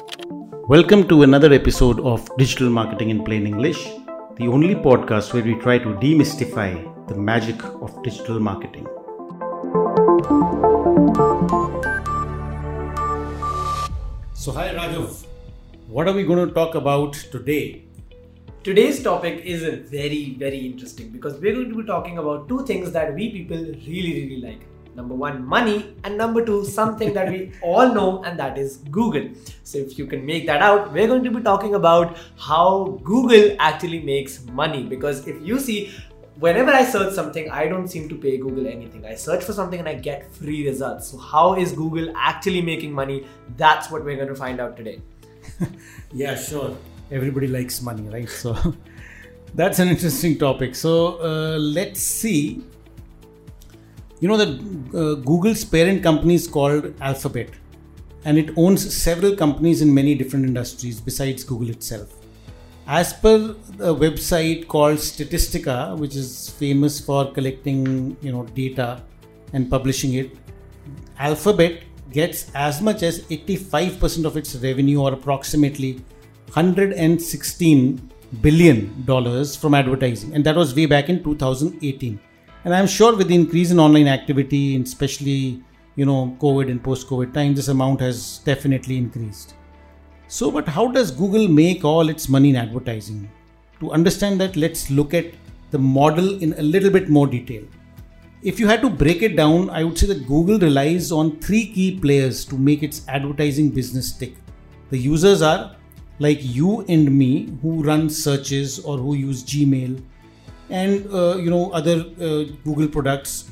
Welcome to another episode of Digital Marketing in Plain English, the only podcast where we try to demystify the magic of digital marketing. So, hi Raghav, what are we going to talk about today? Today's topic is very, very interesting because we're going to be talking about two things that we people really, really like. Number one, money, and number two, something that we all know, and that is Google. So, if you can make that out, we're going to be talking about how Google actually makes money. Because if you see, whenever I search something, I don't seem to pay Google anything. I search for something and I get free results. So, how is Google actually making money? That's what we're going to find out today. yeah, sure. Everybody likes money, right? So, that's an interesting topic. So, uh, let's see. You know that uh, Google's parent company is called Alphabet, and it owns several companies in many different industries besides Google itself. As per a website called Statistica, which is famous for collecting you know data and publishing it, Alphabet gets as much as 85% of its revenue, or approximately 116 billion dollars, from advertising, and that was way back in 2018. And I'm sure with the increase in online activity, and especially you know COVID and post-COVID time, this amount has definitely increased. So, but how does Google make all its money in advertising? To understand that, let's look at the model in a little bit more detail. If you had to break it down, I would say that Google relies on three key players to make its advertising business tick. The users are like you and me who run searches or who use Gmail and uh, you know other uh, Google products.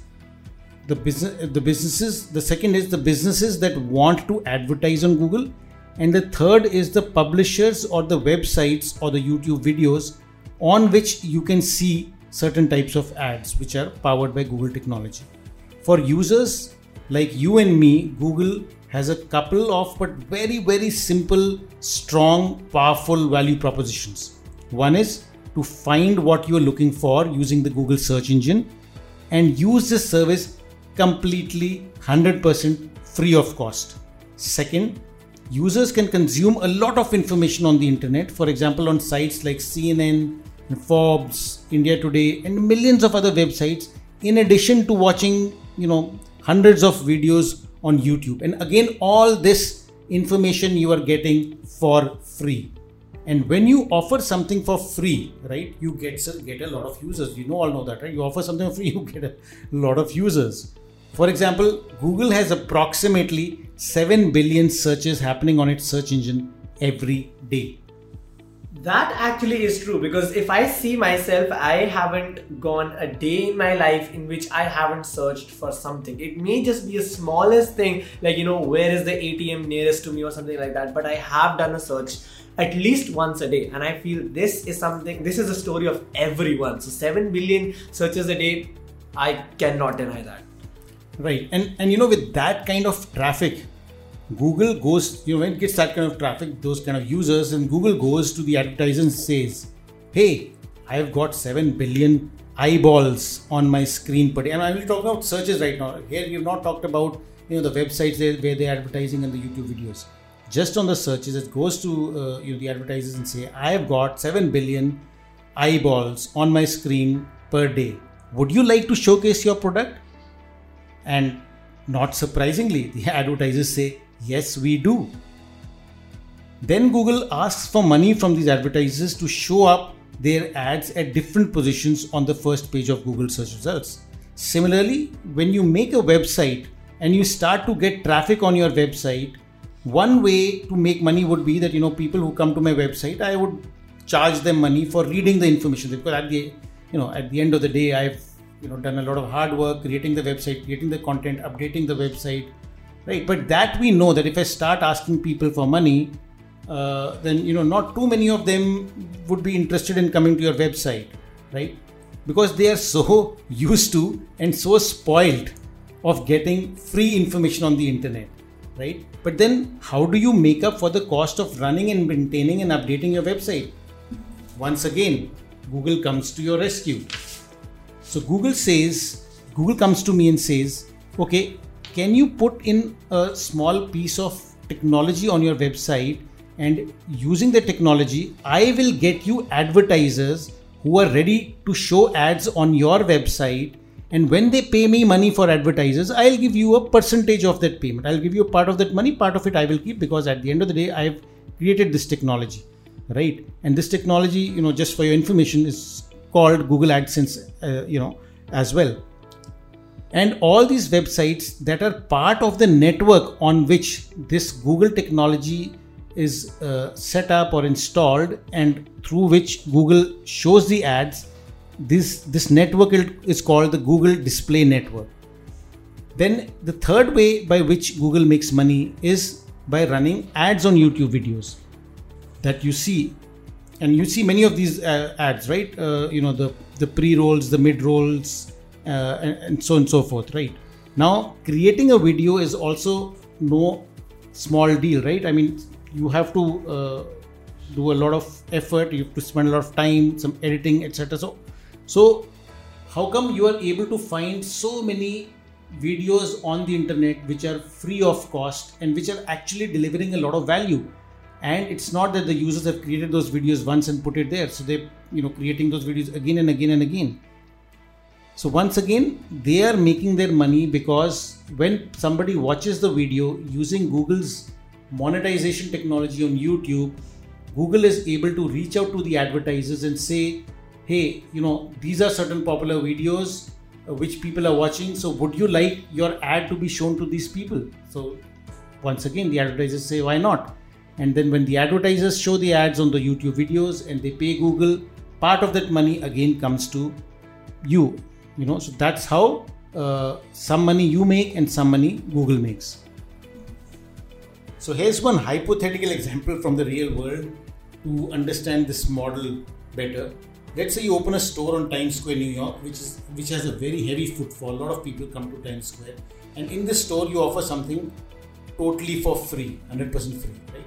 The business, the businesses. The second is the businesses that want to advertise on Google, and the third is the publishers or the websites or the YouTube videos on which you can see certain types of ads which are powered by Google technology. For users like you and me, Google has a couple of but very, very simple, strong, powerful value propositions. One is to find what you're looking for using the Google search engine and use this service completely 100% free of cost. Second, users can consume a lot of information on the internet, for example, on sites like CNN, Forbes, India Today, and millions of other websites, in addition to watching, you know, hundreds of videos on YouTube. And again, all this information you are getting for free. And when you offer something for free, right, you get get a lot of users. You know, all know that, right? You offer something for free, you get a lot of users. For example, Google has approximately 7 billion searches happening on its search engine every day. That actually is true because if I see myself, I haven't gone a day in my life in which I haven't searched for something. It may just be a smallest thing, like, you know, where is the ATM nearest to me or something like that, but I have done a search at least once a day. And I feel this is something, this is a story of everyone. So 7 billion searches a day, I cannot deny that. Right. And, and you know, with that kind of traffic, Google goes, you know, when it gets that kind of traffic, those kind of users, and Google goes to the advertiser and says, Hey, I have got 7 billion eyeballs on my screen per day. And I'm only talking about searches right now. Here, we've not talked about, you know, the websites where they're advertising and the YouTube videos. Just on the searches, it goes to, uh, you know, the advertisers and say, I have got 7 billion eyeballs on my screen per day. Would you like to showcase your product? And not surprisingly, the advertisers say, Yes, we do. Then Google asks for money from these advertisers to show up their ads at different positions on the first page of Google search results. Similarly, when you make a website and you start to get traffic on your website, one way to make money would be that you know people who come to my website, I would charge them money for reading the information. Because at the you know at the end of the day, I've you know done a lot of hard work creating the website, creating the content, updating the website, right? But that we know that if i start asking people for money uh, then you know not too many of them would be interested in coming to your website right? Because they are so used to and so spoiled of getting free information on the internet right? But then how do you make up for the cost of running and maintaining and updating your website? Once again google comes to your rescue. So google says google comes to me and says okay can you put in a small piece of technology on your website? And using the technology, I will get you advertisers who are ready to show ads on your website. And when they pay me money for advertisers, I'll give you a percentage of that payment. I'll give you a part of that money, part of it I will keep because at the end of the day, I've created this technology, right? And this technology, you know, just for your information, is called Google AdSense, uh, you know, as well. And all these websites that are part of the network on which this Google technology is uh, set up or installed and through which Google shows the ads, this, this network is called the Google Display Network. Then the third way by which Google makes money is by running ads on YouTube videos that you see. And you see many of these uh, ads right? Uh, you know the the pre rolls the mid rolls uh, and, and, so on and so forth right? Now creating a video is also no small deal right? I mean you have to uh, do a lot of effort. You have to spend a lot of time some editing etc so so how come you are able to find so many videos on the internet which are free of cost and which are actually delivering a lot of value? And it's not that the users have created those videos once and put it there. So they you know creating those videos again and again and again. So once again they are making their money because when somebody watches the video using google's monetization technology on youtube google is able to reach out to the advertisers and say hey you know these are certain popular videos uh, which people are watching so would you like your ad to be shown to these people? So once again the advertisers say why not? And then when the advertisers show the ads on the youtube videos and they pay google part of that money again comes to you you know. So that's how uh, some money you make and some money google makes. So here's one hypothetical example from the real world to understand this model better let's say you open a store on times square new york which is which has a very heavy footfall. A lot of people come to times square. And in this store you offer something totally for free 100% free right?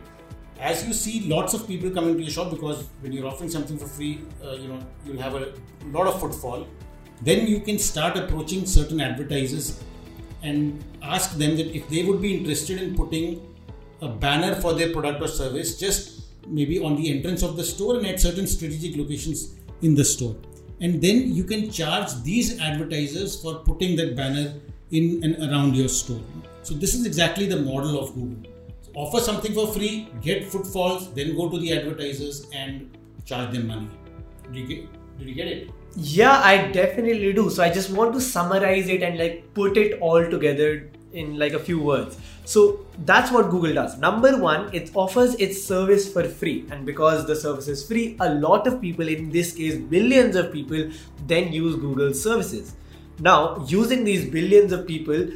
As you see lots of people coming to your shop because when you're offering something for free uh, you know you'll have a lot of footfall. Then you can start approaching certain advertisers and ask them that if they would be interested in putting a banner for their product or service just maybe on the entrance of the store and at certain strategic locations in the store and then you can charge these advertisers for putting that banner in and around your store so this is exactly the model of google offer something for free, get footfalls, then go to the advertisers and charge them money. Did you get, did you get it? Yeah, I definitely do. So I just want to summarize it and like put it all together in like a few words. So that's what Google does. Number one, it offers its service for free. And because the service is free, a lot of people, in this case, billions of people, then use Google's services. Now, using these billions of people,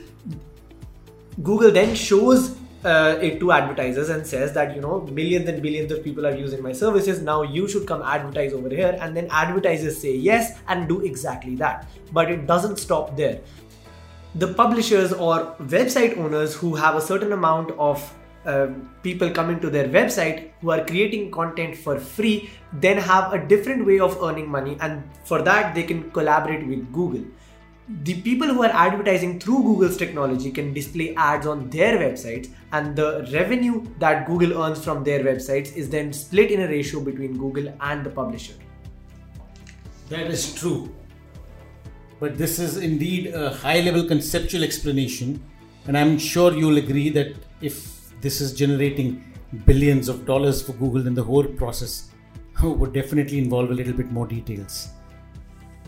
Google then shows uh, it to advertisers and says that you know millions and billions of people are using my services now you should come advertise over here and then advertisers say yes and do exactly that but it doesn't stop there the publishers or website owners who have a certain amount of um, people coming to their website who are creating content for free then have a different way of earning money and for that they can collaborate with google the people who are advertising through Google's technology can display ads on their websites, and the revenue that Google earns from their websites is then split in a ratio between Google and the publisher. That is true. But this is indeed a high level conceptual explanation, and I'm sure you'll agree that if this is generating billions of dollars for Google, then the whole process oh, would definitely involve a little bit more details.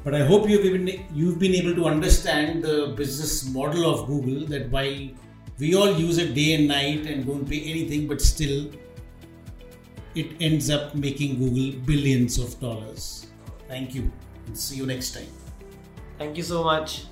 But I hope you've been, you've been able to understand the business model of Google that while we all use it day and night and don't pay anything, but still it ends up making Google billions of dollars. Thank you and see you next time. Thank you so much.